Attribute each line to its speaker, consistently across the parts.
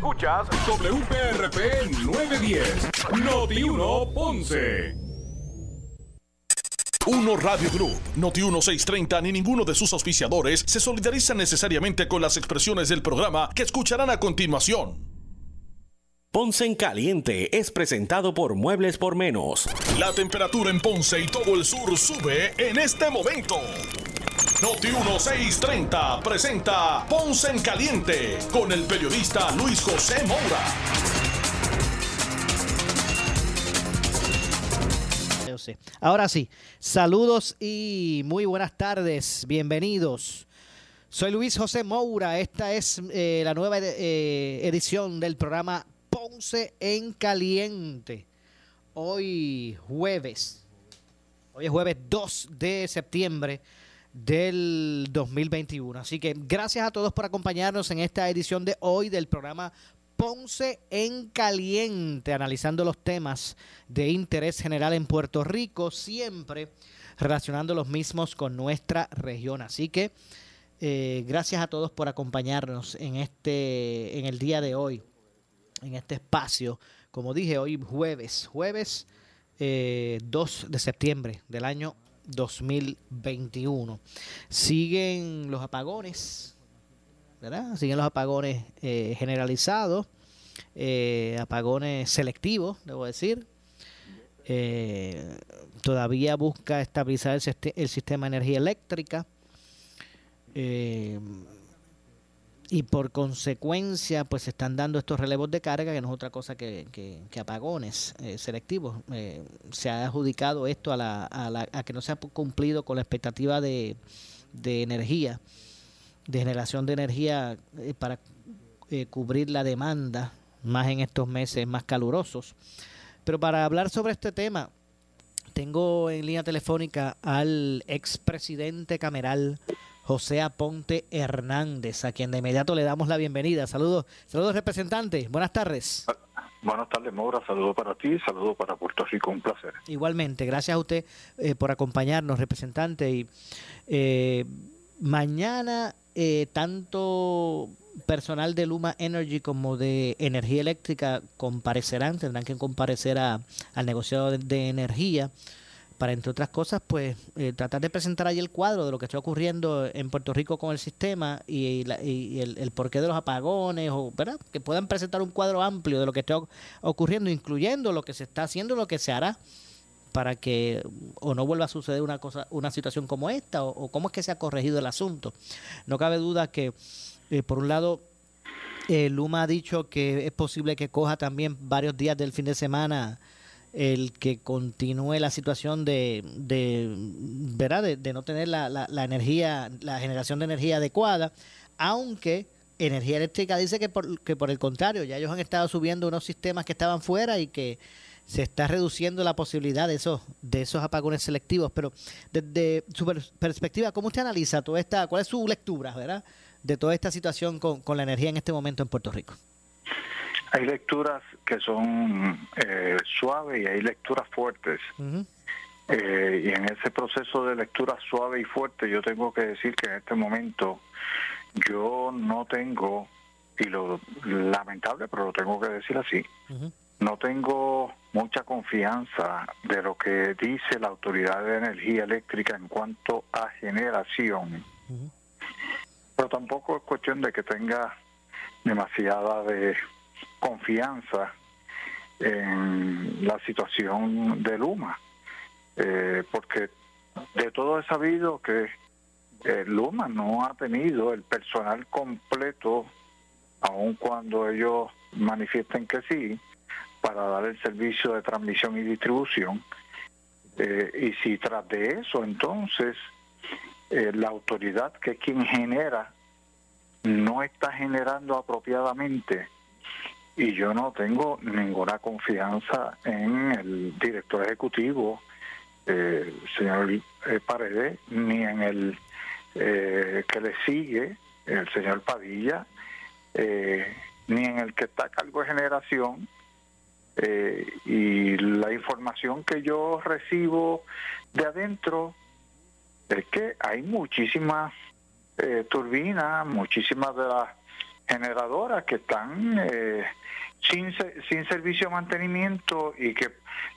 Speaker 1: Escuchas
Speaker 2: WPRP 910, Noti 1 Ponce.
Speaker 3: Uno Radio Group, Noti 1630 ni ninguno de sus auspiciadores se solidarizan necesariamente con las expresiones del programa que escucharán a continuación.
Speaker 4: Ponce en Caliente es presentado por Muebles por Menos.
Speaker 3: La temperatura en Ponce y todo el sur sube en este momento. Noti 1630 presenta Ponce en Caliente con el periodista Luis José Moura.
Speaker 5: Ahora sí, saludos y muy buenas tardes, bienvenidos. Soy Luis José Moura, esta es eh, la nueva eh, edición del programa Ponce en Caliente. Hoy jueves, hoy es jueves 2 de septiembre del 2021. Así que gracias a todos por acompañarnos en esta edición de hoy del programa Ponce en Caliente, analizando los temas de interés general en Puerto Rico, siempre relacionando los mismos con nuestra región. Así que eh, gracias a todos por acompañarnos en este, en el día de hoy en este espacio. Como dije, hoy jueves, jueves 2 eh, de septiembre del año 2021. Siguen los apagones, ¿verdad? Siguen los apagones eh, generalizados, eh, apagones selectivos, debo decir. todavía busca estabilizar el, el, sistema de energía eléctrica y por consecuencia pues se están dando estos relevos de carga que no es otra cosa que, que, apagones eh, selectivos. Eh, se ha adjudicado esto a, la, a, la, a que no se ha cumplido con la expectativa de, de energía de generación de energía eh, para cubrir la demanda más en estos meses más calurosos. Pero para hablar sobre este tema tengo en línea telefónica al expresidente cameral José Aponte Hernández, a quien de inmediato le damos la bienvenida. Saludos, saludos representante, buenas tardes.
Speaker 6: Buenas tardes, Maura. Saludos para ti, saludos para Puerto Rico, un placer.
Speaker 5: Igualmente, gracias a usted eh, por acompañarnos, representante. Y eh, mañana, eh, tanto personal de Luma Energy como de Energía Eléctrica comparecerán, tendrán que comparecer a, al negociado de energía para, entre otras cosas, pues eh, tratar de presentar ahí el cuadro de lo que está ocurriendo en Puerto Rico con el sistema y, el, porqué de los apagones, o, ¿verdad? Que puedan presentar un cuadro amplio de lo que está ocurriendo, incluyendo lo que se está haciendo, lo que se hará para que o no vuelva a suceder una cosa una situación como esta o, cómo es que se ha corregido el asunto no cabe duda que eh, por un lado eh, Luma ha dicho que es posible que coja también varios días del fin de semana el que continúe la situación de, de ¿verdad? De, no tener la, la, energía, la generación de energía adecuada, aunque Energía Eléctrica dice que por, que por el contrario, ya ellos han estado subiendo unos sistemas que estaban fuera y que se está reduciendo la posibilidad de esos, de esos apagones selectivos. Pero desde su perspectiva, ¿cómo usted analiza toda esta, cuál es su lectura, ¿verdad? de toda esta situación con, con la energía en este momento en Puerto Rico?
Speaker 6: Hay lecturas que son eh, suaves y hay lecturas fuertes. Eh, y en ese proceso de lectura suave y fuerte yo tengo que decir que en este momento yo no tengo, y lo lamentable, pero lo tengo que decir así, no tengo mucha confianza de lo que dice la Autoridad de Energía Eléctrica en cuanto a generación. Pero tampoco es cuestión de que tenga demasiada de confianza en la situación de Luma, eh, porque de todo he sabido que eh, Luma no ha tenido el personal completo, aun cuando ellos manifiesten que sí, para dar el servicio de transmisión y distribución. Eh, y si tras de eso, entonces, la autoridad que es quien genera no está generando apropiadamente y yo no tengo ninguna confianza en el director ejecutivo, eh, señor eh, Paredes, ni en el eh, que le sigue, el señor Padilla, eh, ni en el que está a cargo de generación. y la información que yo recibo de adentro es que hay muchísimas turbinas, muchísimas de las generadoras que están eh, sin, sin servicio de mantenimiento y que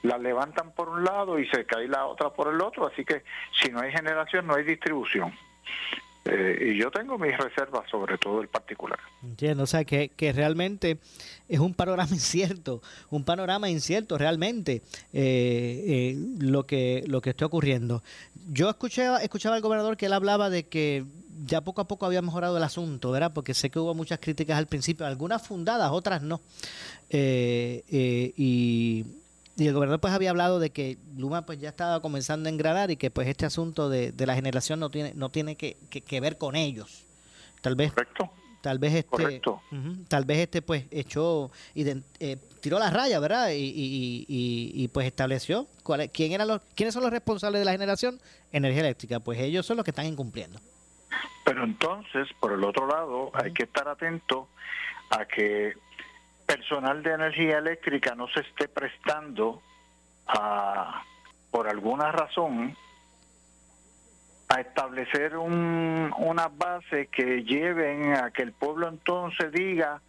Speaker 6: las levantan por un lado y se cae la otra por el otro, así que si no hay generación no hay distribución. Eh, y yo tengo mis reservas sobre todo el particular.
Speaker 5: Entiendo, o sea que, que realmente es un panorama incierto, un panorama incierto realmente eh, eh, lo que lo que está ocurriendo. Yo escuché, escuchaba al gobernador que él hablaba de que ya poco a poco había mejorado el asunto, ¿verdad? Porque sé que hubo muchas críticas al principio, algunas fundadas, otras no. y y el gobernador pues había hablado de que Luma pues ya estaba comenzando a engranar y que pues este asunto de, de la generación no tiene no tiene que, que, ver con ellos tal vez
Speaker 6: Correcto.
Speaker 5: tal vez este tal vez este pues echó y eh, tiró la raya verdad y, y, y, pues estableció cuál, quién eran los quiénes son los responsables de la generación energía eléctrica pues ellos son los que están incumpliendo
Speaker 6: pero entonces por el otro lado hay que estar atento a que personal de energía eléctrica no se esté prestando a, por alguna razón, a establecer un, una base que lleven a que el pueblo entonces diga,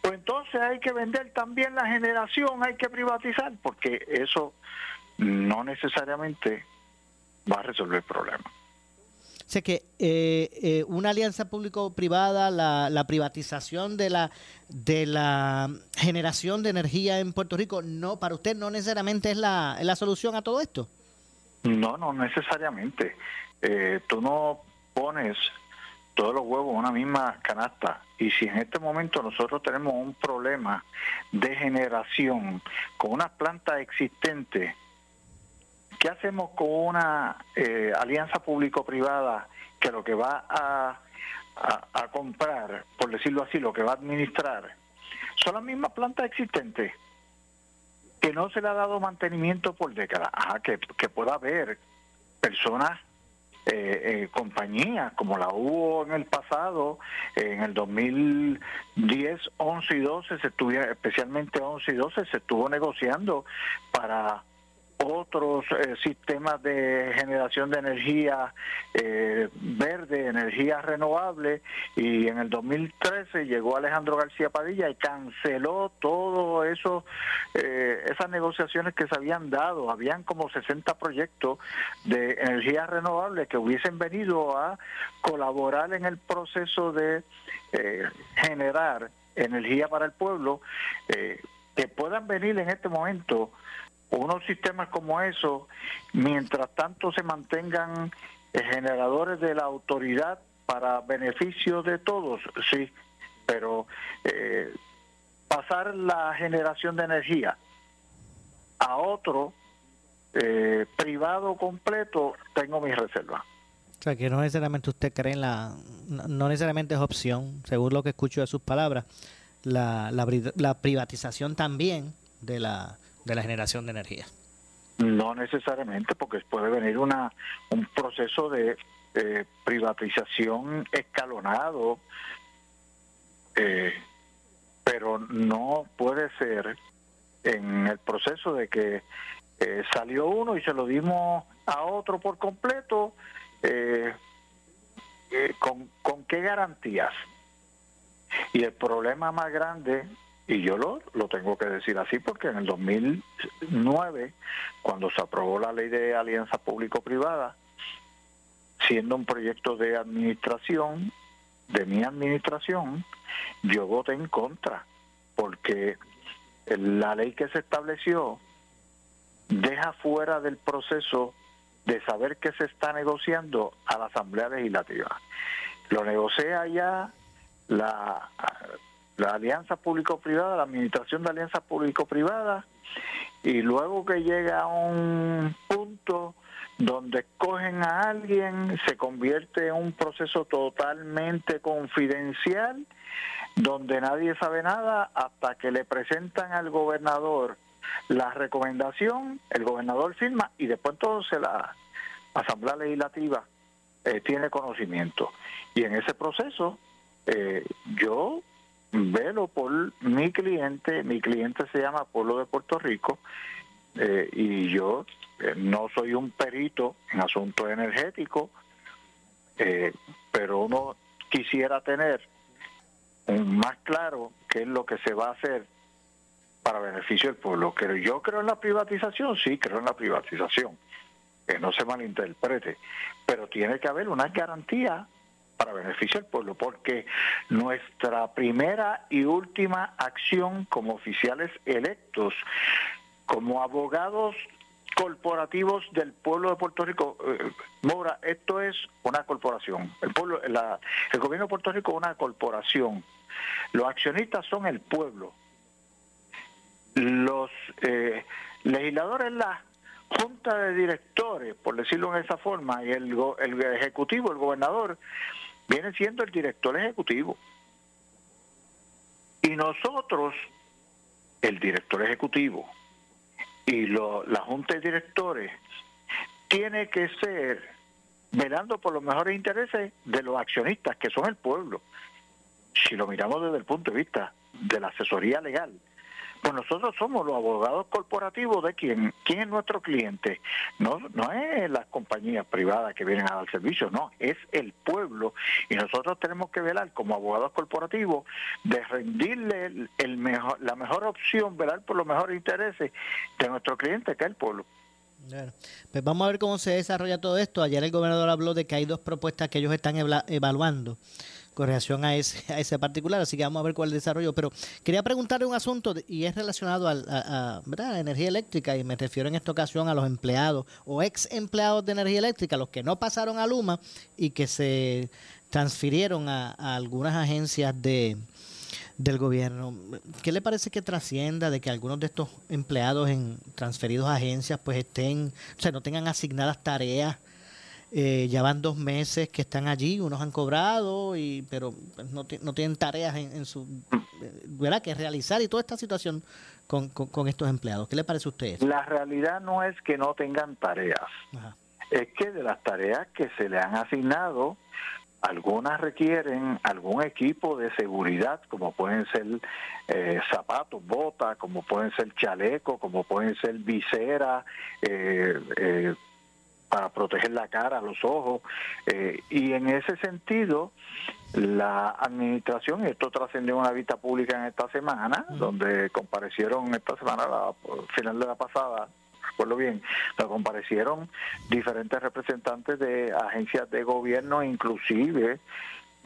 Speaker 6: pues entonces hay que vender también la generación, hay que privatizar, porque eso no necesariamente va a resolver el problema.
Speaker 5: Sé que eh, eh, una alianza público-privada, la, la, privatización de la de la generación de energía en Puerto Rico, no para usted no necesariamente es la, solución a todo esto.
Speaker 6: No, no necesariamente. Eh, tú no pones todos los huevos en una misma canasta. Y si en este momento nosotros tenemos un problema de generación con una planta existente ¿Qué hacemos con una eh, alianza público-privada que lo que va a, comprar, por decirlo así, lo que va a administrar, son las mismas plantas existentes? que no se le ha dado mantenimiento por décadas. Ajá, que, que pueda haber personas, eh, eh, compañías, como la hubo en el pasado, en el 2010, 11 y 12, se estuviera, especialmente 11 y 12, se estuvo negociando para otros eh, sistemas de generación de energía eh, verde, energía renovable, y en el 2013 llegó Alejandro García Padilla y canceló todo eso, eh, esas negociaciones que se habían dado. Habían como 60 proyectos de energía renovable que hubiesen venido a colaborar en el proceso de generar energía para el pueblo, que puedan venir en este momento unos sistemas como eso, mientras tanto se mantengan eh, generadores de la autoridad para beneficio de todos, sí, pero eh, pasar la generación de energía a otro eh, privado completo, tengo mis reservas.
Speaker 5: O sea, que no necesariamente usted cree en la... No necesariamente es opción, según lo que escucho de sus palabras, la, la, la privatización también de la de la generación de energía.
Speaker 6: No necesariamente, porque puede venir una un proceso de privatización escalonado, eh, pero no puede ser en el proceso de que eh, salió uno y se lo dimos a otro por completo, eh, con, ¿con qué garantías? Y el problema más grande y yo lo, lo tengo que decir así porque en el 2009, cuando se aprobó la ley de alianza público-privada, siendo un proyecto de administración, de mi administración, yo voté en contra, porque la ley que se estableció deja fuera del proceso de saber qué se está negociando a la Asamblea Legislativa. Lo negocia ya la la alianza público-privada, la administración de alianza público-privada, y luego que llega a un punto donde escogen a alguien, se convierte en un proceso totalmente confidencial, donde nadie sabe nada hasta que le presentan al gobernador la recomendación, el gobernador firma y después entonces la Asamblea Legislativa eh, tiene conocimiento. Y en ese proceso eh, yo velo por mi cliente, mi cliente se llama Pueblo de Puerto Rico, eh, y yo eh, no soy un perito en asuntos energéticos, eh, pero uno quisiera tener más claro qué es lo que se va a hacer para beneficio del pueblo. Que yo creo en la privatización, sí, creo en la privatización, que no se malinterprete, pero tiene que haber una garantía para beneficio del pueblo, porque nuestra primera y última acción como oficiales electos, como abogados corporativos del pueblo de Puerto Rico. Eh, Mora, esto es una corporación. El pueblo, el gobierno de Puerto Rico es una corporación. Los accionistas son el pueblo. Los eh, legisladores, la junta de directores, por decirlo en esa forma, y el, el ejecutivo, el gobernador, viene siendo el director ejecutivo. Y nosotros, el director ejecutivo, y la Junta de Directores tiene que ser velando por los mejores intereses de los accionistas, que son el pueblo. Si lo miramos desde el punto de vista de la asesoría legal, pues nosotros somos los abogados corporativos de quién, quién es nuestro cliente. No, no es las compañías privadas que vienen a dar servicio, no, es el pueblo. Y nosotros tenemos que velar como abogados corporativos de rendirle el, mejor, la mejor opción, velar por los mejores intereses de nuestro cliente, que es el pueblo.
Speaker 5: Pues vamos a ver cómo se desarrolla todo esto. Ayer el gobernador habló de que hay dos propuestas que ellos están evaluando con relación a ese, a ese particular, así que vamos a ver cuál es el desarrollo. Pero quería preguntarle un asunto y es relacionado a, a, la energía eléctrica y me refiero en esta ocasión a los empleados o ex empleados de energía eléctrica, los que no pasaron a Luma y que se transfirieron a, algunas agencias de del gobierno. ¿Qué le parece que trascienda de que algunos de estos empleados en transferidos a agencias pues estén, o sea, no tengan asignadas tareas eh, ya van dos meses que están allí, unos han cobrado, y pero pues, no, no tienen tareas en, su, ¿verdad?, que realizar y toda esta situación con, con, estos empleados. ¿Qué le parece a usted?
Speaker 6: La realidad no es que no tengan tareas, es que de las tareas que se le han asignado, algunas requieren algún equipo de seguridad, como pueden ser eh, zapatos, botas, como pueden ser chaleco, como pueden ser visera, eh, eh, para proteger la cara, los ojos, eh, y en ese sentido, la administración, y esto trascendió una vista pública en esta semana, donde comparecieron esta semana, la, final de la pasada, recuerdo bien, comparecieron diferentes representantes de agencias de gobierno, inclusive,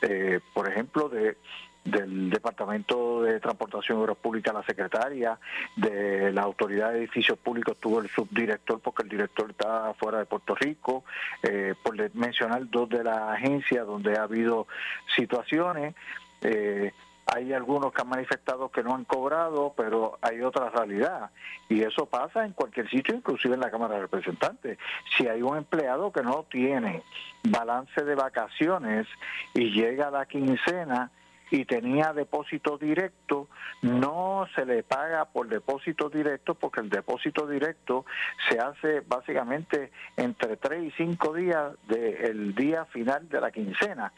Speaker 6: eh, por ejemplo, de del Departamento de Transportación Obras Públicas, la secretaria, de la Autoridad de Edificios Públicos tuvo el subdirector porque el director está fuera de Puerto Rico, eh, por mencionar dos de las agencias donde ha habido situaciones. Eh, hay algunos que han manifestado que no han cobrado, pero hay otra realidad. Y eso pasa en cualquier sitio, inclusive en la Cámara de Representantes. Si hay un empleado que no tiene balance de vacaciones y llega a la quincena, y tenía depósito directo, no se le paga por depósito directo porque el depósito directo se hace básicamente entre 3 y 5 días del día final de la quincena.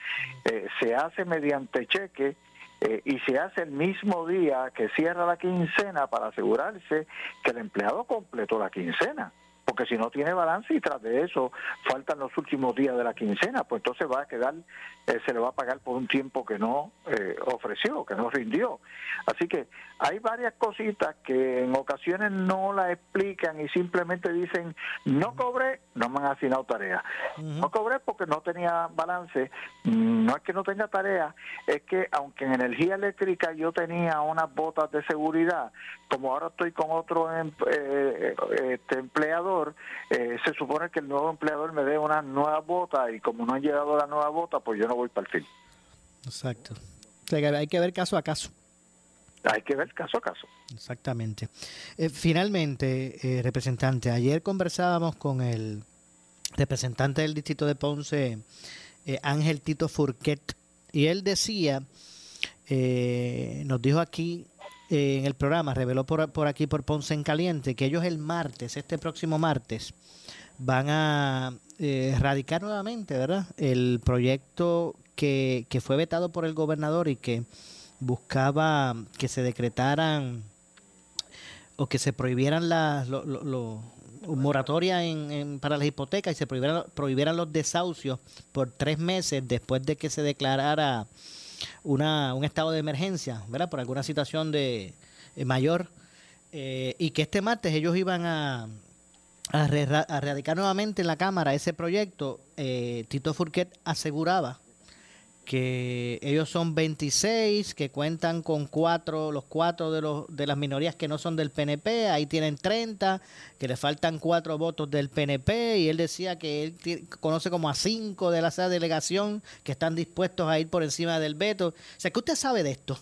Speaker 6: Eh, se hace mediante cheque eh, y se hace el mismo día que cierra la quincena para asegurarse que el empleado completó la quincena porque si no tiene balance y tras de eso faltan los últimos días de la quincena, pues entonces va a quedar, eh, se le va a pagar por un tiempo que no eh, ofreció, que no rindió. Así que hay varias cositas que en ocasiones no la explican y simplemente dicen, no cobré, no me han asignado tarea. No cobré porque no tenía balance. No es que no tenga tarea, es que aunque en energía eléctrica yo tenía unas botas de seguridad, como ahora estoy con otro em, eh, este, empleador, eh, se supone que el nuevo empleador me dé una nueva bota y como no ha llegado la nueva bota, pues yo no voy para el fin.
Speaker 5: Exacto. hay que ver caso a caso.
Speaker 6: Hay que ver caso a caso.
Speaker 5: Exactamente. Eh, finalmente, representante, ayer conversábamos con el representante del distrito de Ponce, Ángel Tito Furquet, y él decía, nos dijo aquí en el programa, reveló por, por aquí por Ponce en Caliente, que ellos el martes, este próximo martes, van a eh, radicar nuevamente, ¿verdad? El proyecto que, que fue vetado por el gobernador y que buscaba que se decretaran o que se prohibieran las lo, lo, moratoria en, para las hipotecas y se prohibieran, prohibieran los desahucios por tres meses después de que se declarara una, un estado de emergencia, ¿verdad? Por alguna situación de mayor. y que este martes ellos iban a, a, radicar nuevamente en la Cámara ese proyecto, eh, Tito Furquet aseguraba que ellos son 26, que cuentan con cuatro, los cuatro de, los, de las minorías que no son del PNP, ahí tienen 30, que le faltan cuatro votos del PNP, y él decía que él conoce como a cinco de la delegación que están dispuestos a ir por encima del veto. O sea, ¿qué usted sabe de esto?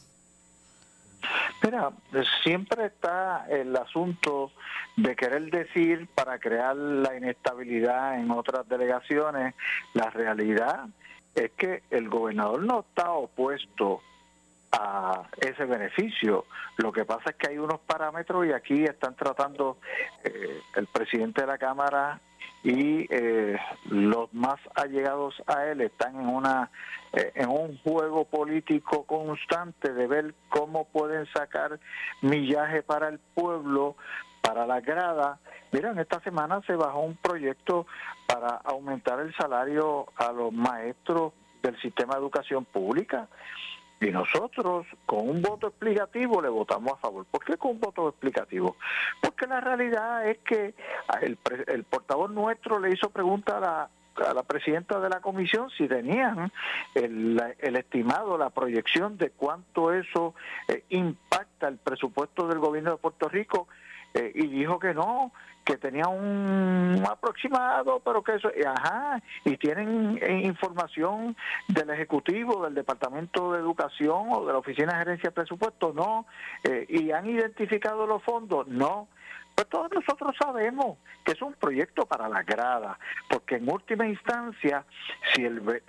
Speaker 6: Mira, siempre está el asunto de querer decir para crear la inestabilidad en otras delegaciones. La realidad es que el gobernador no está opuesto a ese beneficio. Lo que pasa es que hay unos parámetros y aquí están tratando eh, el presidente de la Cámara y eh, los más allegados a él están en una eh, en un juego político constante de ver cómo pueden sacar millaje para el pueblo para la grada. Miren, esta semana se bajó un proyecto para aumentar el salario a los maestros del sistema de educación pública. Y nosotros, con un voto explicativo, le votamos a favor. ¿Por qué con un voto explicativo? Porque la realidad es que el, portavoz nuestro le hizo pregunta a la, presidenta de la comisión si tenían el, el estimado, la proyección de cuánto eso eh, impacta el presupuesto del gobierno de Puerto Rico eh, y dijo que no, que tenía un aproximado, pero que eso, ajá, y tienen eh, información del Ejecutivo, del Departamento de Educación o de la Oficina de Gerencia de Presupuesto, no, eh, y han identificado los fondos, no. Pues todos nosotros sabemos que es un proyecto para la grada, porque en última instancia, si el,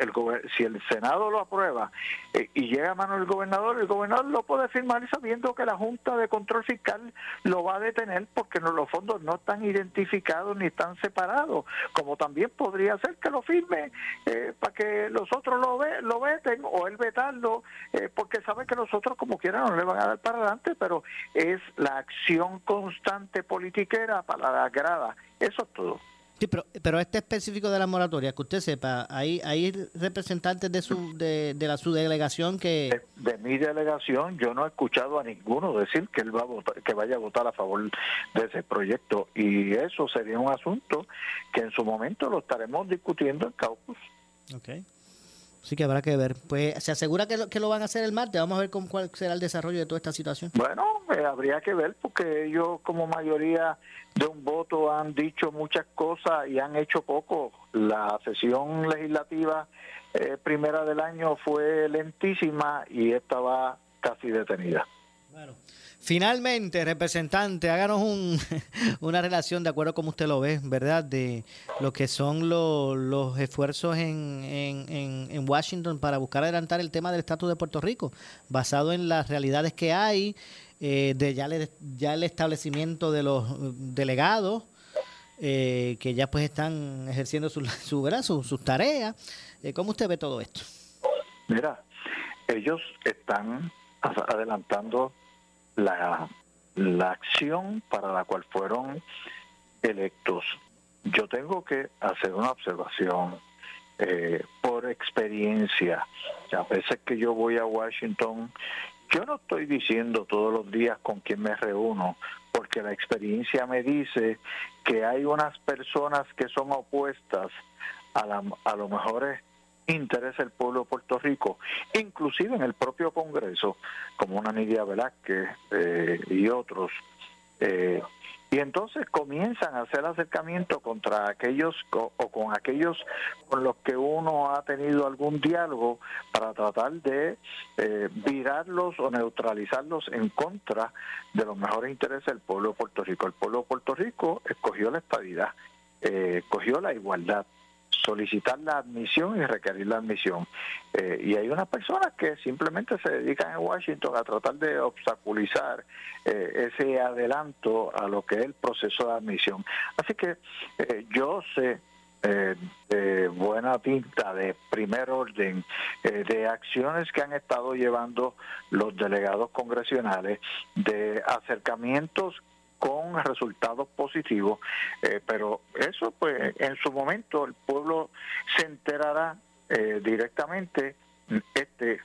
Speaker 6: si el Senado lo aprueba eh, y llega a mano del gobernador, el gobernador lo puede firmar sabiendo que la Junta de Control Fiscal lo va a detener porque no, los fondos no están identificados ni están separados, como también podría ser que lo firme eh, para que los otros lo, ve, lo veten o él vetarlo, eh, porque sabe que los otros como quieran no le van a dar para adelante, pero es la acción constante politiquera para la grada. Eso es todo.
Speaker 5: Sí, pero, pero este específico de la moratoria, que usted sepa, hay, hay representantes de su de, de la su delegación que...
Speaker 6: De, mi delegación, yo no he escuchado a ninguno decir que él va a votar, que vaya a votar a favor de ese proyecto. Y eso sería un asunto que en su momento lo estaremos discutiendo en caucus.
Speaker 5: Okay. Sí que habrá que ver. Pues se asegura que lo, que lo van a hacer el martes. Vamos a ver cómo, cuál será el desarrollo de toda esta situación.
Speaker 6: Bueno, eh, habría que ver porque ellos como mayoría de un voto han dicho muchas cosas y han hecho poco. La sesión legislativa eh, primera del año fue lentísima y esta va casi detenida.
Speaker 5: Bueno. Finalmente, representante, háganos un, una relación de acuerdo como usted lo ve, ¿verdad? De lo que son los esfuerzos en, en, en, Washington para buscar adelantar el tema del estatus de Puerto Rico, basado en las realidades que hay, eh, de ya, ya el establecimiento de los delegados, eh, que ya pues están ejerciendo su, su, sus tareas. Eh, ¿Cómo usted ve todo esto?
Speaker 6: Mira, ellos están adelantando la, la acción para la cual fueron electos. Yo tengo que hacer una observación eh, por experiencia. A veces que yo voy a Washington, yo no estoy diciendo todos los días con quién me reúno, porque la experiencia me dice que hay unas personas que son opuestas a, la, a lo mejor interesa el pueblo de Puerto Rico, inclusive en el propio Congreso, como una Nidia Velázquez eh, y otros. Eh, y entonces comienzan a hacer acercamiento contra aquellos o, con aquellos con los que uno ha tenido algún diálogo para tratar de eh, virarlos o neutralizarlos en contra de los mejores intereses del pueblo de Puerto Rico. El pueblo de Puerto Rico escogió la estabilidad, eh, escogió la igualdad, solicitar la admisión y requerir la admisión. Eh, y hay unas personas que simplemente se dedican en Washington a tratar de obstaculizar eh, ese adelanto a lo que es el proceso de admisión. Así que eh, yo sé de buena tinta, de primer orden, de acciones que han estado llevando los delegados congresionales, de acercamientos con resultados positivos, eh, pero eso pues en su momento el pueblo se enterará eh, directamente este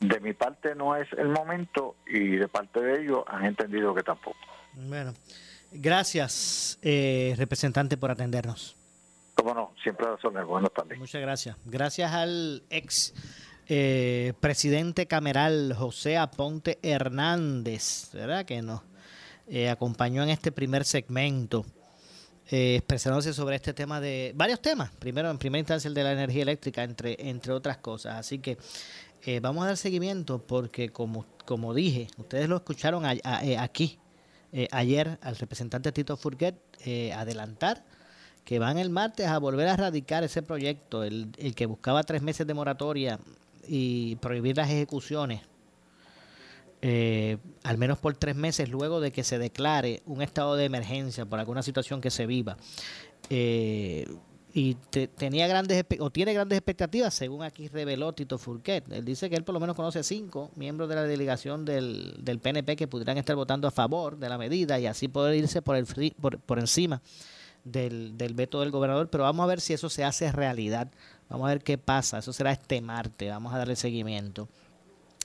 Speaker 6: de mi parte no es el momento y de parte de ellos han entendido que tampoco.
Speaker 5: Bueno, gracias, eh, representante, por atendernos.
Speaker 6: Cómo no, siempre son buenos también.
Speaker 5: Muchas gracias. Gracias al ex eh, presidente cameral José Aponte Hernández, ¿verdad? Que nos eh, acompañó en este primer segmento. Eh, expresándose sobre este tema de varios temas. Primero, en primera instancia, el de la energía eléctrica, entre, entre otras cosas. Así que eh, vamos a dar seguimiento porque, como, como dije, ustedes lo escucharon eh, aquí ayer al representante Tito Furguet adelantar que van el martes a volver a radicar ese proyecto, el, el que buscaba tres meses de moratoria y prohibir las ejecuciones eh, al menos por tres meses luego de que se declare un estado de emergencia por alguna situación que se viva. Eh, y tenía grandes o tiene grandes expectativas, según aquí reveló Tito Furquet. Él dice que él por lo menos conoce cinco miembros de la delegación del, del PNP que pudieran estar votando a favor de la medida y así poder irse por, el por, por encima del, del veto del gobernador. Pero vamos a ver si eso se hace realidad. Vamos a ver qué pasa. Eso será este martes. Vamos a darle seguimiento.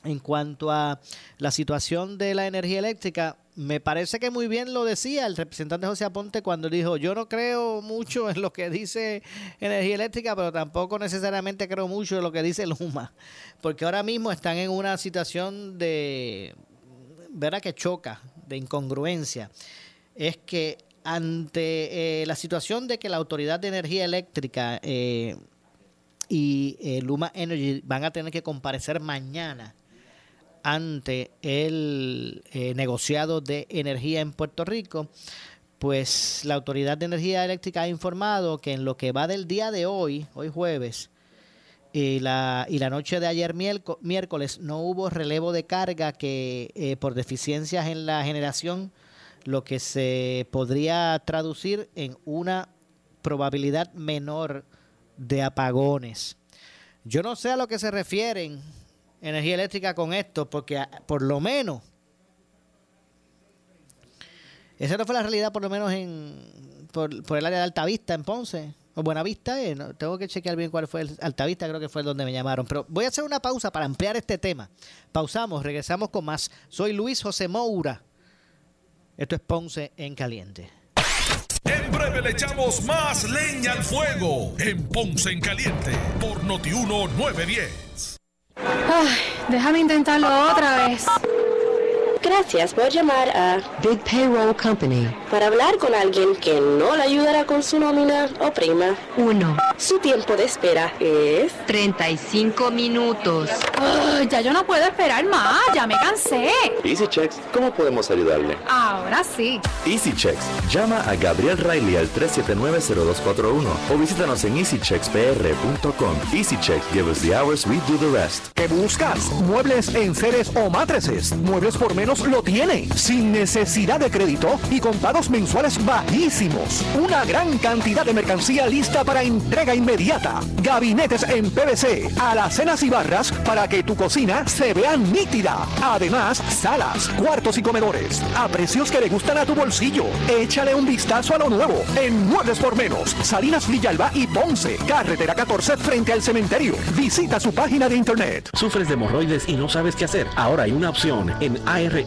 Speaker 5: En cuanto a la situación de la energía eléctrica, me parece que muy bien lo decía el representante José Aponte cuando dijo, yo no creo mucho en lo que dice energía eléctrica, pero tampoco necesariamente creo mucho en lo que dice Luma, porque ahora mismo están en una situación de, ¿verdad? Que choca, de incongruencia. Es que ante eh, la situación de que la Autoridad de Energía Eléctrica eh, y eh, Luma Energy van a tener que comparecer mañana, ante el eh, negociado de energía en Puerto Rico, pues la Autoridad de Energía Eléctrica ha informado que en lo que va del día de hoy, hoy jueves, y la, y la noche de ayer miércoles no hubo relevo de carga que eh, por deficiencias en la generación, lo que se podría traducir en una probabilidad menor de apagones. Yo no sé a lo que se refieren energía eléctrica con esto, porque ah, por lo menos, esa no fue la realidad por lo menos en por, el área de Altavista en Ponce. O Buenavista, eh, tengo que chequear bien cuál fue el Altavista, creo que fue donde me llamaron. Pero voy a hacer una pausa para ampliar este tema. Pausamos, regresamos con más. Soy Luis José Moura. Esto es Ponce en Caliente.
Speaker 3: En breve le echamos más leña al fuego en Ponce en Caliente por Notiuno 910.
Speaker 1: Déjame intentarlo otra vez.
Speaker 7: Gracias por llamar a
Speaker 8: Big Payroll Company.
Speaker 7: Para hablar con alguien que no le ayudará con su nómina o prima.
Speaker 8: 1.
Speaker 7: Su tiempo de espera es
Speaker 8: 35 minutos.
Speaker 1: ya yo no puedo esperar más, ya me cansé.
Speaker 9: Easy Checks, ¿cómo podemos ayudarle?
Speaker 1: Ahora sí.
Speaker 9: Easy Checks, llama a Gabriel Riley al 379-0241 o visítanos en easycheckspr.com. Easy Checks, give us the hours, we do the rest.
Speaker 10: ¿Qué buscas? Muebles en seres o matrices. Muebles por menos lo tiene, sin necesidad de crédito y con pagos mensuales bajísimos. Una gran cantidad de mercancía lista para entrega inmediata. Gabinetes en PVC, alacenas y barras para que tu cocina se vea nítida. Además, salas, cuartos y comedores a precios que le gustan a tu bolsillo. Échale un vistazo a lo nuevo en Muebles por Menos, Salinas Villalba y Ponce, carretera 14 frente al cementerio. Visita su página de internet.
Speaker 4: ¿Sufres de hemorroides y no sabes qué hacer? Ahora hay una opción en AR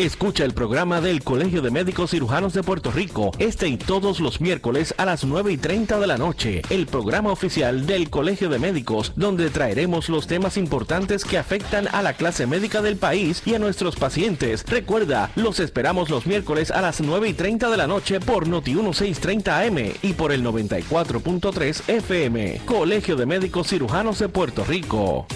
Speaker 4: Escucha el programa del Colegio de Médicos Cirujanos de Puerto Rico este y todos los miércoles a las 9 y 30 de la noche. El programa oficial del Colegio de Médicos, donde traeremos los temas importantes que afectan a la clase médica del país y a nuestros pacientes. Recuerda, los esperamos los miércoles a las 9 y 30 de la noche por Noti 1630 AM y por el 94.3 FM. Colegio de Médicos Cirujanos de Puerto Rico.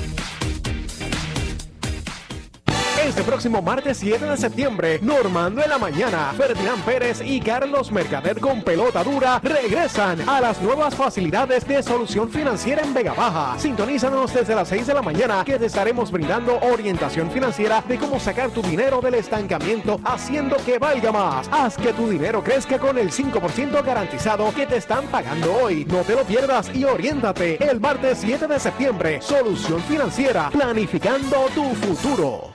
Speaker 10: Este próximo martes 7 de septiembre, Normando en la mañana, Ferdinand Pérez y Carlos Mercader con pelota dura regresan a las nuevas facilidades de solución financiera en Vega Baja. Sintonízanos desde las 6 de la mañana que te estaremos brindando orientación financiera de cómo sacar tu dinero del estancamiento haciendo que valga más. Haz que tu dinero crezca con el 5% garantizado que te están pagando hoy. No te lo pierdas y oriéntate el martes 7 de septiembre. Solución financiera, planificando tu futuro.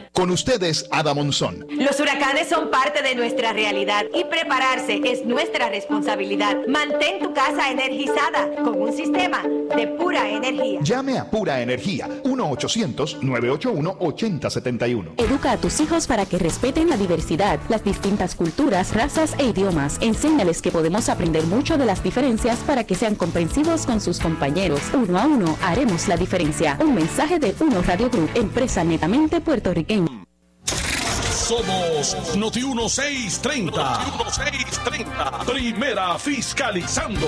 Speaker 11: Con ustedes, Ada Monzón.
Speaker 12: Los huracanes son parte de nuestra realidad y prepararse es nuestra responsabilidad. Mantén tu casa energizada con un sistema de pura energía.
Speaker 11: Llame a Pura Energía 1-800-981-8071.
Speaker 13: Educa a tus hijos para que respeten la diversidad, las distintas culturas, razas e idiomas. Enséñales que podemos aprender mucho de las diferencias para que sean comprensivos con sus compañeros. Uno a uno haremos la diferencia. Un mensaje de Uno Radio Group, empresa netamente puertorriqueña.
Speaker 3: Somos Noti 1630. Noti 1630. Primera fiscalizando.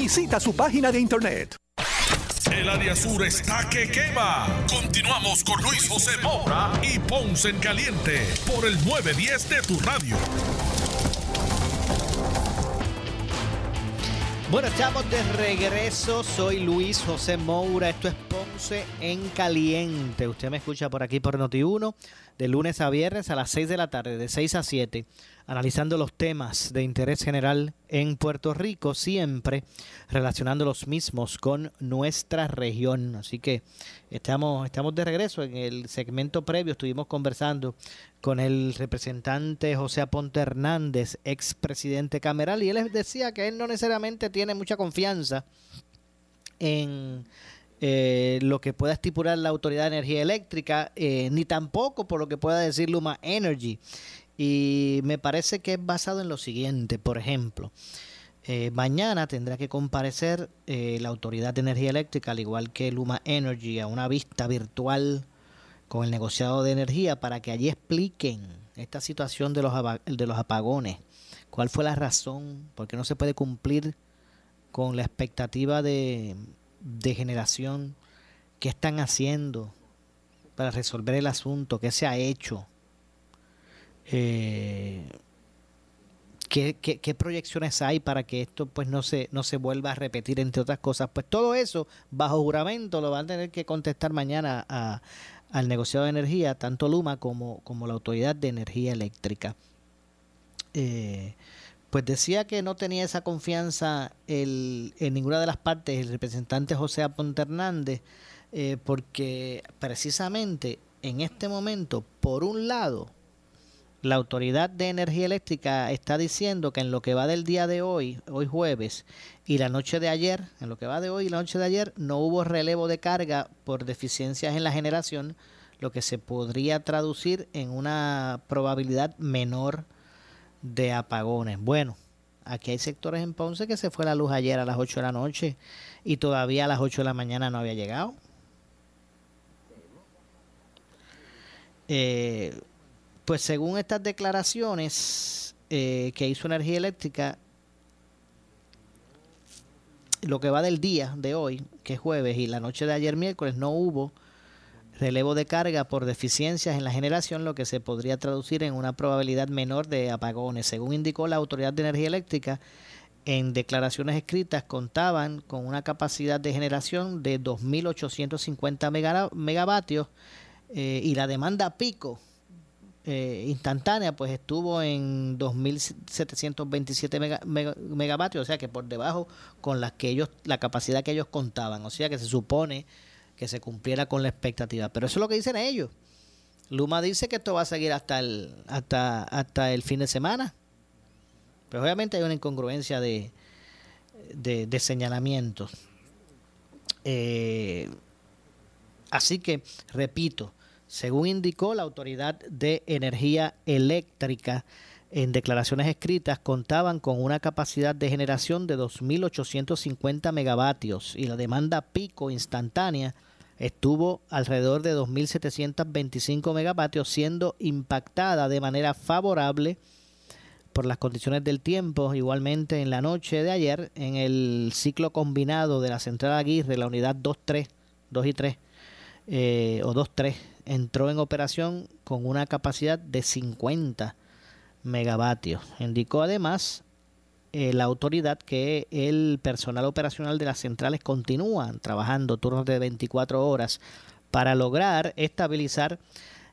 Speaker 10: Visita su página de internet.
Speaker 3: El área sur está que quema. Continuamos con Luis José Moura y Ponce en Caliente por el 910 de tu radio.
Speaker 5: Bueno, estamos de regreso. Soy Luis José Moura. Esto es Ponce en Caliente. Usted me escucha por aquí por Noti1 de lunes a viernes a las 6 de la tarde, de 6 a 7, analizando los temas de interés general en Puerto Rico, siempre relacionando los mismos con nuestra región. Así que estamos, estamos de regreso. En el segmento previo estuvimos conversando con el representante José Aponte Hernández, expresidente cameral, y él decía que él no necesariamente tiene mucha confianza en eh, lo que pueda estipular la Autoridad de Energía Eléctrica, eh, ni tampoco por lo que pueda decir Luma Energy. Y me parece que es basado en lo siguiente, por ejemplo, eh, mañana tendrá que comparecer la Autoridad de Energía Eléctrica, al igual que Luma Energy, a una vista virtual con el negociado de energía para que allí expliquen esta situación de los, de los apagones, cuál fue la razón, por qué no se puede cumplir con la expectativa de, de generación, qué están haciendo para resolver el asunto, qué se ha hecho, eh, ¿qué, proyecciones hay para que esto pues no se, no se vuelva a repetir, entre otras cosas. Pues todo eso, bajo juramento, lo van a tener que contestar mañana al negociado de energía, tanto Luma como, como la Autoridad de Energía Eléctrica. Eh, pues decía que no tenía esa confianza el, en ninguna de las partes el representante José Aponte Hernández, eh, porque precisamente en este momento, por un lado, la Autoridad de Energía Eléctrica está diciendo que en lo que va del día de hoy, hoy jueves, y la noche de ayer, en lo que va de hoy y la noche de ayer, no hubo relevo de carga por deficiencias en la generación, lo que se podría traducir en una probabilidad menor de apagones. Bueno, aquí hay sectores en Ponce que se fue la luz ayer a las 8 de la noche y todavía a las 8 de la mañana no había llegado. Eh, pues según estas declaraciones eh, que hizo Energía Eléctrica, lo que va del día de hoy, que es jueves, y la noche de ayer miércoles, no hubo relevo de carga por deficiencias en la generación, lo que se podría traducir en una probabilidad menor de apagones. Según indicó la Autoridad de Energía Eléctrica, en declaraciones escritas contaban con una capacidad de generación de 2.850 megavatios eh, y la demanda pico eh, instantánea pues estuvo en 2.727 megavatios, o sea que por debajo con las que ellos, la capacidad que ellos contaban, o sea que se supone que se cumpliera con la expectativa. Pero eso es lo que dicen ellos. Luma dice que esto va a seguir hasta el, hasta, hasta el fin de semana. Pero obviamente hay una incongruencia de, de, señalamientos. Eh, así que, repito, según indicó la Autoridad de Energía Eléctrica, en declaraciones escritas contaban con una capacidad de generación de 2.850 megavatios y la demanda pico instantánea estuvo alrededor de 2.725 megavatios, siendo impactada de manera favorable por las condiciones del tiempo. Igualmente en la noche de ayer, en el ciclo combinado de la central Aguirre, la unidad 2-3, 2 y 3, eh, o 2-3, entró en operación con una capacidad de 50 megavatios. Indicó además eh, la autoridad que el personal operacional de las centrales continúan trabajando turnos de 24 horas para lograr estabilizar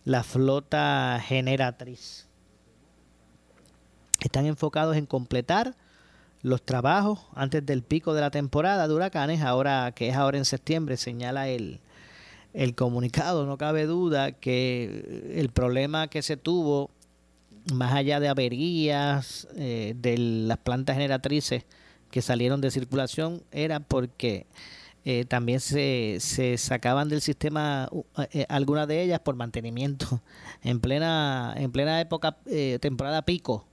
Speaker 5: la flota generatriz. Están enfocados en completar los trabajos antes del pico de la temporada de huracanes, ahora que es ahora en septiembre, señala el, el comunicado. No cabe duda que el problema que se tuvo más allá de averías eh, de las plantas generatrices que salieron de circulación, era porque eh, también se, se, sacaban del sistema eh, algunas de ellas por mantenimiento en plena en plena época temporada pico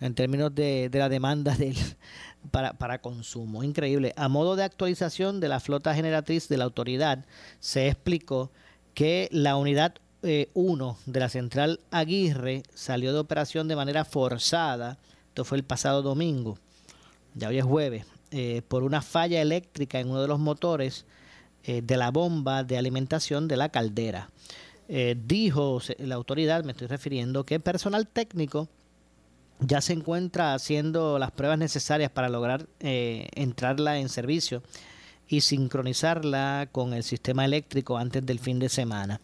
Speaker 5: en términos de, de la demanda del, para, para consumo. Increíble. A modo de actualización de la flota generatriz de la autoridad, se explicó que la unidad 1 eh, de la central Aguirre salió de operación de manera forzada, esto fue el pasado domingo, ya hoy es jueves, eh, por una falla eléctrica en uno de los motores eh, de la bomba de alimentación de la caldera. dijo la autoridad, me estoy refiriendo, que personal técnico ya se encuentra haciendo las pruebas necesarias para lograr entrarla en servicio y sincronizarla con el sistema eléctrico antes del fin de semana.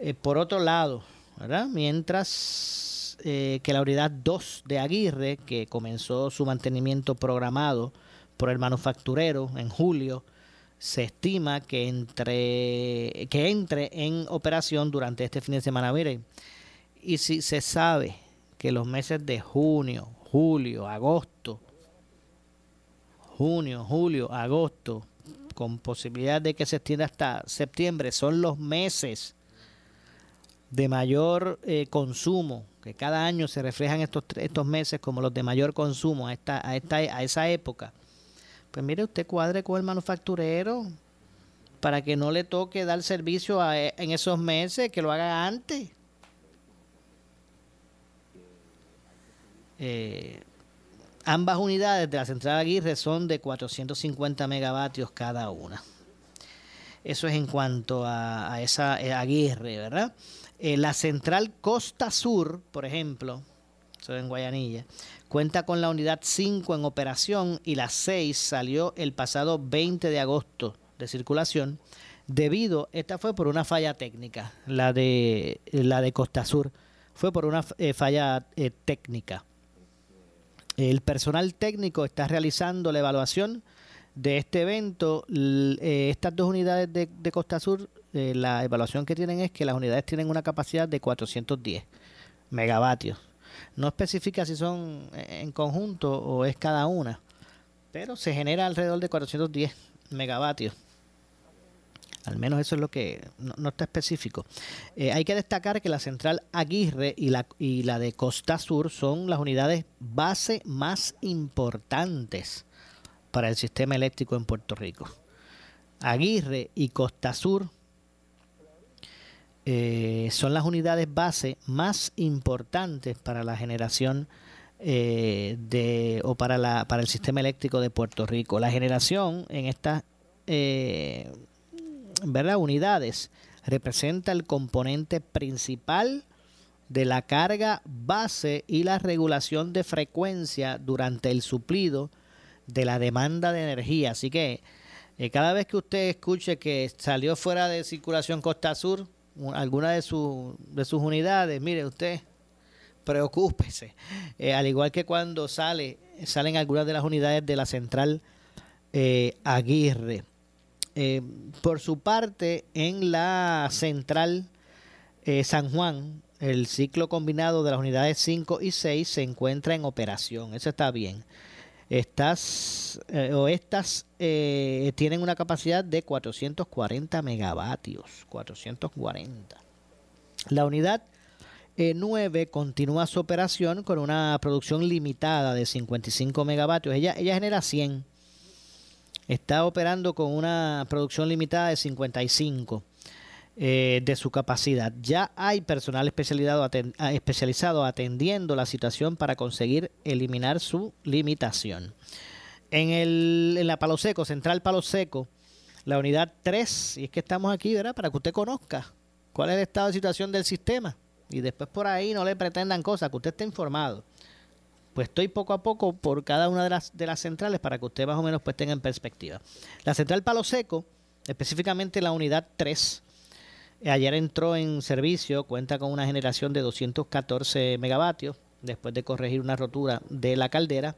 Speaker 5: Eh, por otro lado, mientras eh, que la unidad 2 de Aguirre, que comenzó su mantenimiento programado por el manufacturero en julio, se estima que entre que entre en operación durante este fin de semana. Miren, y si se sabe que los meses de junio, julio, agosto, junio, julio, agosto, con posibilidad de que se extienda hasta septiembre, son los meses de mayor eh, consumo, que cada año se reflejan estos, estos meses como los de mayor consumo a, esta, a, esta, a esa época, pues mire, usted cuadre con el manufacturero para que no le toque dar servicio e, en esos meses, que lo haga antes. Eh, ambas unidades de la central Aguirre son de 450 megavatios cada una. Eso es en cuanto a, a esa eh, Aguirre, ¿verdad? Eh, la central Costa Sur, por ejemplo, eso en Guayanilla, cuenta con la unidad 5 en operación y la 6 salió el pasado 20 de agosto de circulación debido, esta fue por una falla técnica, la de, la de Costa Sur, fue por una eh, falla eh, técnica. El personal técnico está realizando la evaluación de este evento. estas dos unidades de Costa Sur eh, la evaluación que tienen es que las unidades tienen una capacidad de 410 megavatios. No especifica si son en conjunto o es cada una, pero se genera alrededor de 410 megavatios. Al menos eso es lo que no, está específico. Eh, hay que destacar que la central Aguirre y la, y la de Costa Sur son las unidades base más importantes para el sistema eléctrico en Puerto Rico. Aguirre y Costa Sur eh, son las unidades base más importantes para la generación eh, de o para la para el sistema eléctrico de Puerto Rico. La generación en estas ¿verdad? unidades representa el componente principal de la carga base y la regulación de frecuencia durante el suplido de la demanda de energía. Así que eh, cada vez que usted escuche que salió fuera de circulación Costa Sur alguna de, de sus unidades, mire usted, preocúpese. Eh, al igual que cuando sale, salen algunas de las unidades de la central eh, Aguirre. Por su parte, en la central San Juan, el ciclo combinado de las unidades 5 y 6 se encuentra en operación. Eso está bien. Estas eh, o estas eh, tienen una capacidad de 440 megavatios. 440. La unidad 9 eh, continúa su operación con una producción limitada de 55 megavatios. Ella, ella genera 100. Está operando con una producción limitada de 55. Eh, de su capacidad. Ya hay personal especializado, ah, especializado atendiendo la situación para conseguir eliminar su limitación. En, el, en la Palo Seco, Central Palo Seco, la unidad 3, y es que estamos aquí, ¿verdad? Para que usted conozca cuál es el estado de situación del sistema. Y después por ahí no le pretendan cosas, que usted esté informado. Pues estoy poco a poco por cada una de las, centrales para que usted más o menos pues tenga en perspectiva. La central Palo Seco, específicamente la unidad 3, Ayer entró en servicio, cuenta con una generación de 214 megavatios después de corregir una rotura de la caldera,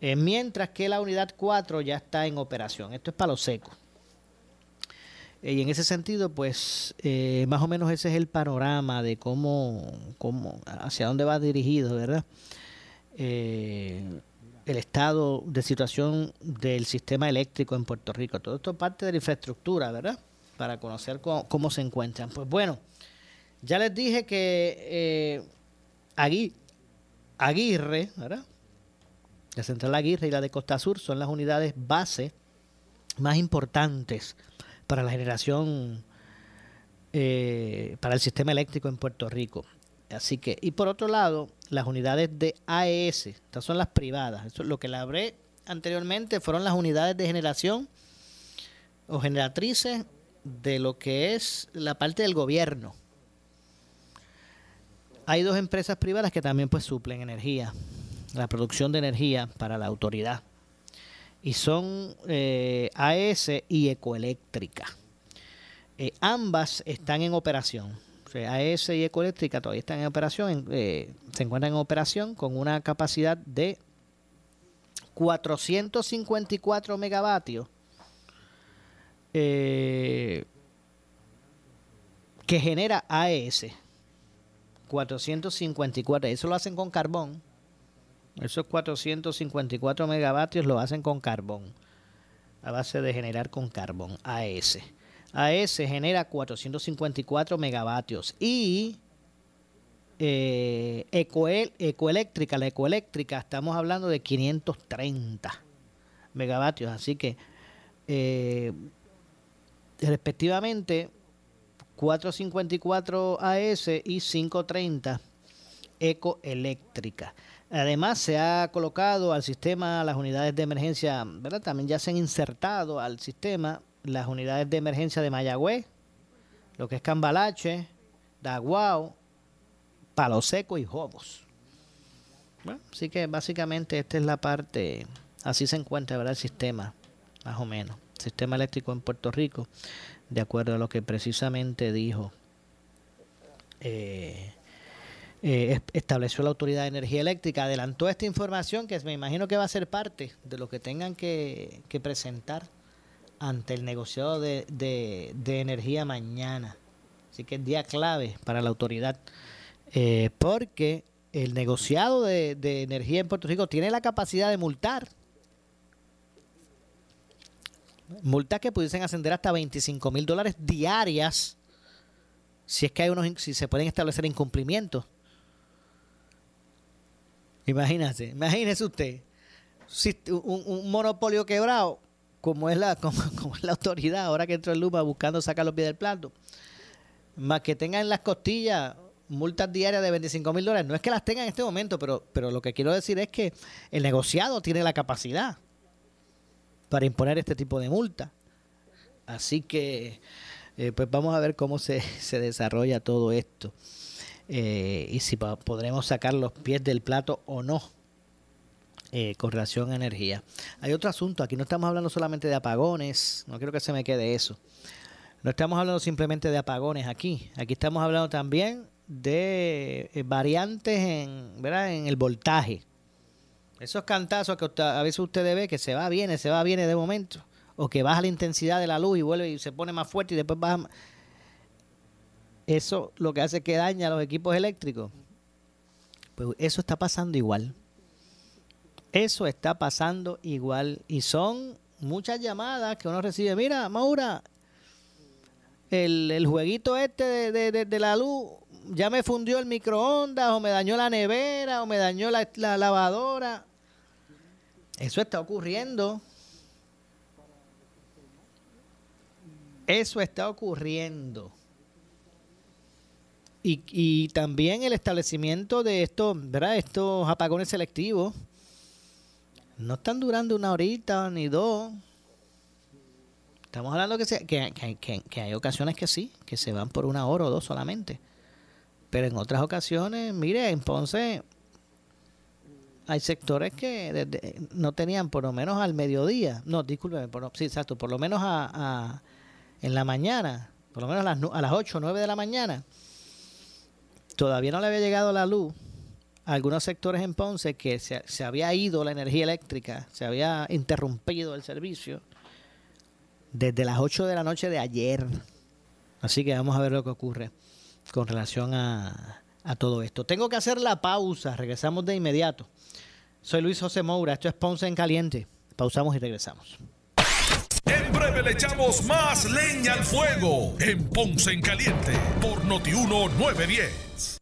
Speaker 5: eh, mientras que la unidad 4 ya está en operación. Esto es palo seco. Eh, y en ese sentido, pues eh, más o menos ese es el panorama de cómo, cómo hacia dónde va dirigido, ¿verdad? El estado de situación del sistema eléctrico en Puerto Rico. Todo esto parte de la infraestructura, ¿verdad? para conocer cómo, se encuentran. Pues bueno, ya les dije que eh, Aguirre, ¿verdad? La Central Aguirre y la de Costa Sur son las unidades base más importantes para la generación, eh, para el sistema eléctrico en Puerto Rico. Así que, y por otro lado, las unidades de AES, estas son las privadas. Eso, lo que le hablé anteriormente fueron las unidades de generación o generatrices de lo que es la parte del gobierno. Hay dos empresas privadas que también pues suplen energía, la producción de energía para la autoridad. Y son eh, AES y Ecoeléctrica. Eh, ambas están en operación. AES y Ecoeléctrica todavía están en operación, eh, se encuentran en operación con una capacidad de 454 megavatios eh, que genera AES. 454. Eso lo hacen con carbón. Esos 454 megavatios lo hacen con carbón. A base de generar con carbón. AES. AES genera 454 megavatios. Y eh, ecoeléctrica, la ecoeléctrica, estamos hablando de 530 megavatios. Así que eh, respectivamente 454 AS y 530 ecoeléctrica. Además se ha colocado al sistema las unidades de emergencia, ¿verdad? También ya se han insertado al sistema las unidades de emergencia de Mayagüez, lo que es Cambalache, Daguao, Palo Seco y Jobos. así que básicamente esta es la parte, así se encuentra el sistema, más o menos. Sistema eléctrico en Puerto Rico, de acuerdo a lo que precisamente dijo, eh, eh, estableció la Autoridad de Energía Eléctrica, adelantó esta información que me imagino que va a ser parte de lo que tengan que, presentar ante el negociado de, energía mañana. Así que es día clave para la autoridad, eh, porque el negociado de, de energía en Puerto Rico tiene la capacidad de multar multas que pudiesen ascender hasta 25 mil dólares diarias si es que hay unos si se pueden establecer incumplimientos. Imagínese, imagínese usted un, monopolio quebrado como es la como, es la autoridad ahora que entró el Luma buscando sacar los pies del plato, más que tengan en las costillas multas diarias de 25 mil dólares. No es que las tengan en este momento, pero, pero lo que quiero decir es que el negociado tiene la capacidad para imponer este tipo de multa. Así que, eh, pues vamos a ver cómo se, desarrolla todo esto. eh, y si podremos sacar los pies del plato o no eh, con relación a energía. Hay otro asunto, aquí no estamos hablando solamente de apagones, no quiero que se me quede eso. No estamos hablando simplemente de apagones aquí, aquí estamos hablando también de eh, variantes en, ¿verdad? en el voltaje. Esos cantazos que a veces usted ve que se va, viene, se va, viene de momento, o que baja la intensidad de la luz y vuelve y se pone más fuerte y después baja. Eso lo que hace es que daña a los equipos eléctricos. Pues eso está pasando igual. Eso está pasando igual. Y son muchas llamadas que uno recibe. Mira, Maura, el, jueguito este de, la luz ya me fundió el microondas o me dañó la nevera o me dañó la, la lavadora. Eso está ocurriendo. Eso está ocurriendo. Y, y, también el establecimiento de estos, ¿verdad? estos apagones selectivos no están durando una horita ni dos. Estamos hablando que, que, que, que, hay ocasiones que sí, que se van por una hora o dos solamente. Pero en otras ocasiones, mire, en Ponce hay sectores que no tenían por lo menos al mediodía, no, discúlpeme, por, sí, exacto, por lo menos a, en la mañana, por lo menos a las, a las 8 o 9 de la mañana, todavía no le había llegado la luz algunos sectores en Ponce que se, se, había ido la energía eléctrica, se había interrumpido el servicio desde las 8 de la noche de ayer. Así que vamos a ver lo que ocurre con relación a, a todo esto. Tengo que hacer la pausa, regresamos de inmediato. Soy Luis José Moura, esto es Ponce en Caliente. Pausamos y regresamos.
Speaker 3: En breve le echamos más leña al fuego en Ponce en Caliente por Notiuno 910.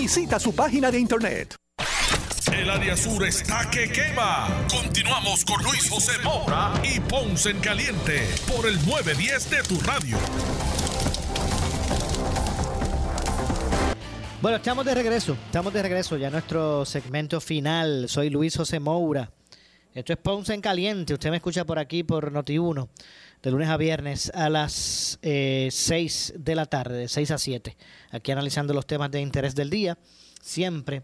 Speaker 10: Visita su página de internet.
Speaker 3: El área sur está que quema. Continuamos con Luis José Moura y Ponce en Caliente por el 910 de tu radio.
Speaker 5: Bueno, estamos de regreso. Estamos de regreso ya nuestro segmento final. Soy Luis José Moura. Esto es Ponce en Caliente. Usted me escucha por aquí por Noti1 de lunes a viernes a las 6 eh, de la tarde, de 6 a 7, aquí analizando los temas de interés del día, siempre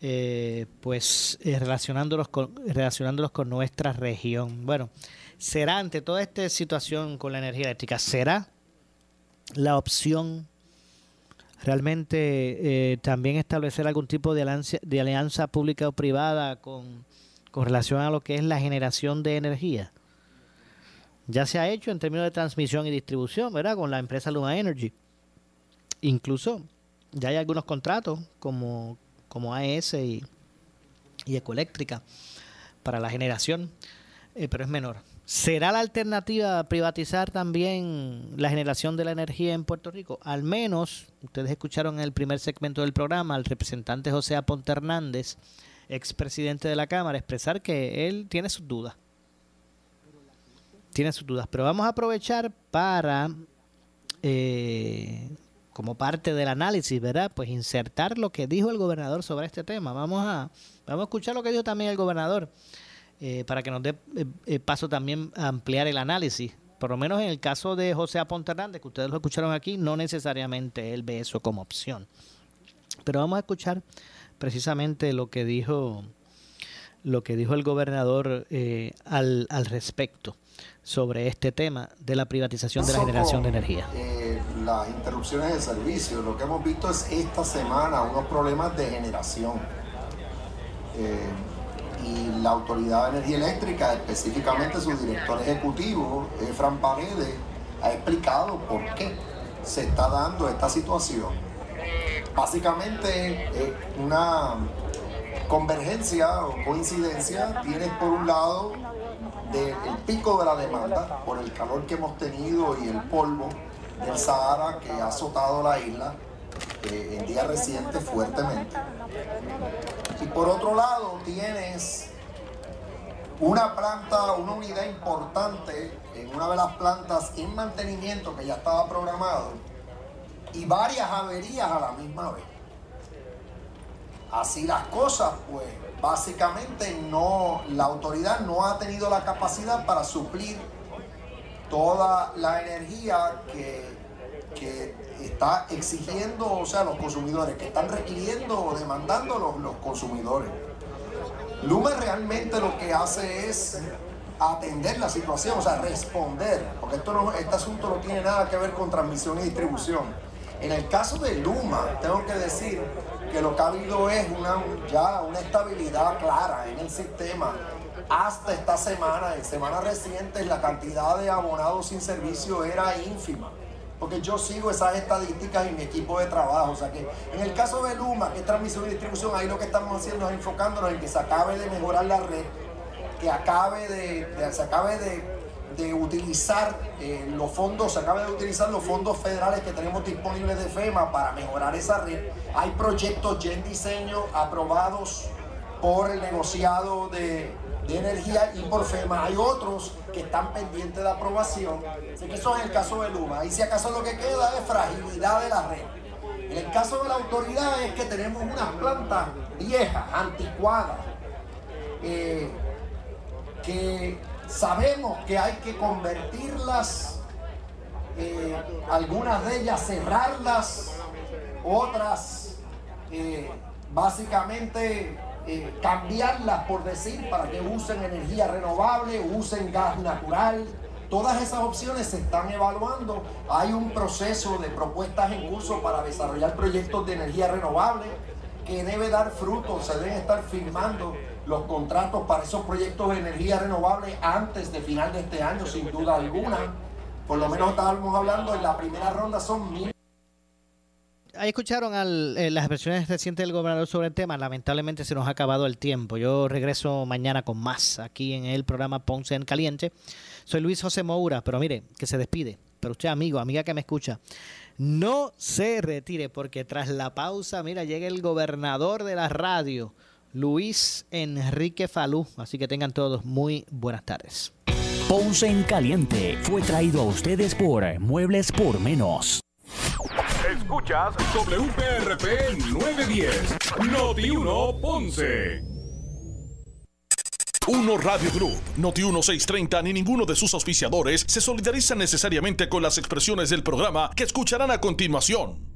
Speaker 5: eh, pues eh, relacionándolos, con, relacionándolos con nuestra región. Bueno, será ante toda esta situación con la energía eléctrica, será la opción realmente también establecer algún tipo de alianza, de alianza pública o privada con, con relación a lo que es la generación de energía ya se ha hecho en términos de transmisión y distribución, ¿verdad? Con la empresa Luma Energy. Incluso ya hay algunos contratos como, como AES y, Ecoeléctrica para la generación, eh, pero es menor. ¿Será la alternativa privatizar también la generación de la energía en Puerto Rico? Al menos, ustedes escucharon en el primer segmento del programa al representante José Aponte Hernández, expresidente de la Cámara, expresar que él tiene sus dudas tiene sus dudas. Pero vamos a aprovechar para, eh, como parte del análisis, ¿verdad? Pues insertar lo que dijo el gobernador sobre este tema. Vamos a, vamos a escuchar lo que dijo también el gobernador eh, para que nos dé eh, paso también a ampliar el análisis. Por lo menos en el caso de José Aponte Hernández, que ustedes lo escucharon aquí, no necesariamente él ve eso como opción. Pero vamos a escuchar precisamente lo que dijo lo que dijo el gobernador al, al respecto sobre este tema de la privatización de la generación de energía.
Speaker 14: Eh, las interrupciones de servicio, lo que hemos visto es esta semana unos problemas de generación. Eh, y la Autoridad de Energía Eléctrica, específicamente su director ejecutivo, Fran Paredes, ha explicado por qué se está dando esta situación. Básicamente, una convergencia o coincidencia, tienes por un lado del pico de la demanda por el calor que hemos tenido y el polvo del Sahara que ha azotado la isla eh, en días recientes fuertemente. Y por otro lado tienes una planta, una unidad importante en una de las plantas en mantenimiento que ya estaba programado y varias averías a la misma vez. Así las cosas, pues básicamente no, la autoridad no ha tenido la capacidad para suplir toda la energía que, está exigiendo, o sea, los consumidores, que están requiriendo o demandando los, los consumidores. Luma realmente lo que hace es atender la situación, o sea, responder, porque esto no, este asunto no tiene nada que ver con transmisión y distribución. En el caso de Luma, tengo que decir que lo que ha habido es una, ya una estabilidad clara en el sistema. Hasta esta semana, en semanas recientes, la cantidad de abonados sin servicio era ínfima. Porque yo sigo esas estadísticas en mi equipo de trabajo. O sea que en el caso de Luma, que es transmisión y distribución, ahí lo que estamos haciendo es enfocándonos en que se acabe de mejorar la red que acabe de, se acabe de, utilizar eh, los fondos, se acabe de utilizar los fondos federales que tenemos disponibles de FEMA para mejorar esa red. Hay proyectos ya en diseño aprobados por el negociado de, energía y por FEMA. Hay otros que están pendientes de aprobación. Sé que eso es el caso de Luma. Y si acaso lo que queda es fragilidad de la red. En el caso de la autoridad es que tenemos unas plantas viejas, anticuadas. Eh, que sabemos que hay que convertirlas, eh, algunas de ellas cerrarlas, otras eh, básicamente eh, cambiarlas por decir para que usen energía renovable, usen gas natural. Todas esas opciones se están evaluando. Hay un proceso de propuestas en curso para desarrollar proyectos de energía renovable que debe dar frutos, se deben estar firmando los contratos para esos proyectos de energía renovable antes de final de este año, sin duda alguna. Por lo menos estábamos hablando en la primera ronda son mil.
Speaker 5: Ahí escucharon eh, las expresiones recientes del gobernador sobre el tema. Lamentablemente se nos ha acabado el tiempo. Yo regreso mañana con más aquí en el programa Ponce en Caliente. Soy Luis José Moura, pero mire, que se despide. Pero usted, amigo, amiga que me escucha, no se retire porque tras la pausa, mira, llega el gobernador de la radio Luis Enrique Falú. Así que tengan todos muy buenas tardes.
Speaker 15: Ponce en Caliente fue traído a ustedes por Muebles por Menos.
Speaker 2: Escuchas WPRP 910, Noti 1 Ponce.
Speaker 3: Uno Radio Group, Noti 1630 ni ninguno de sus auspiciadores se solidarizan necesariamente con las expresiones del programa que escucharán a continuación.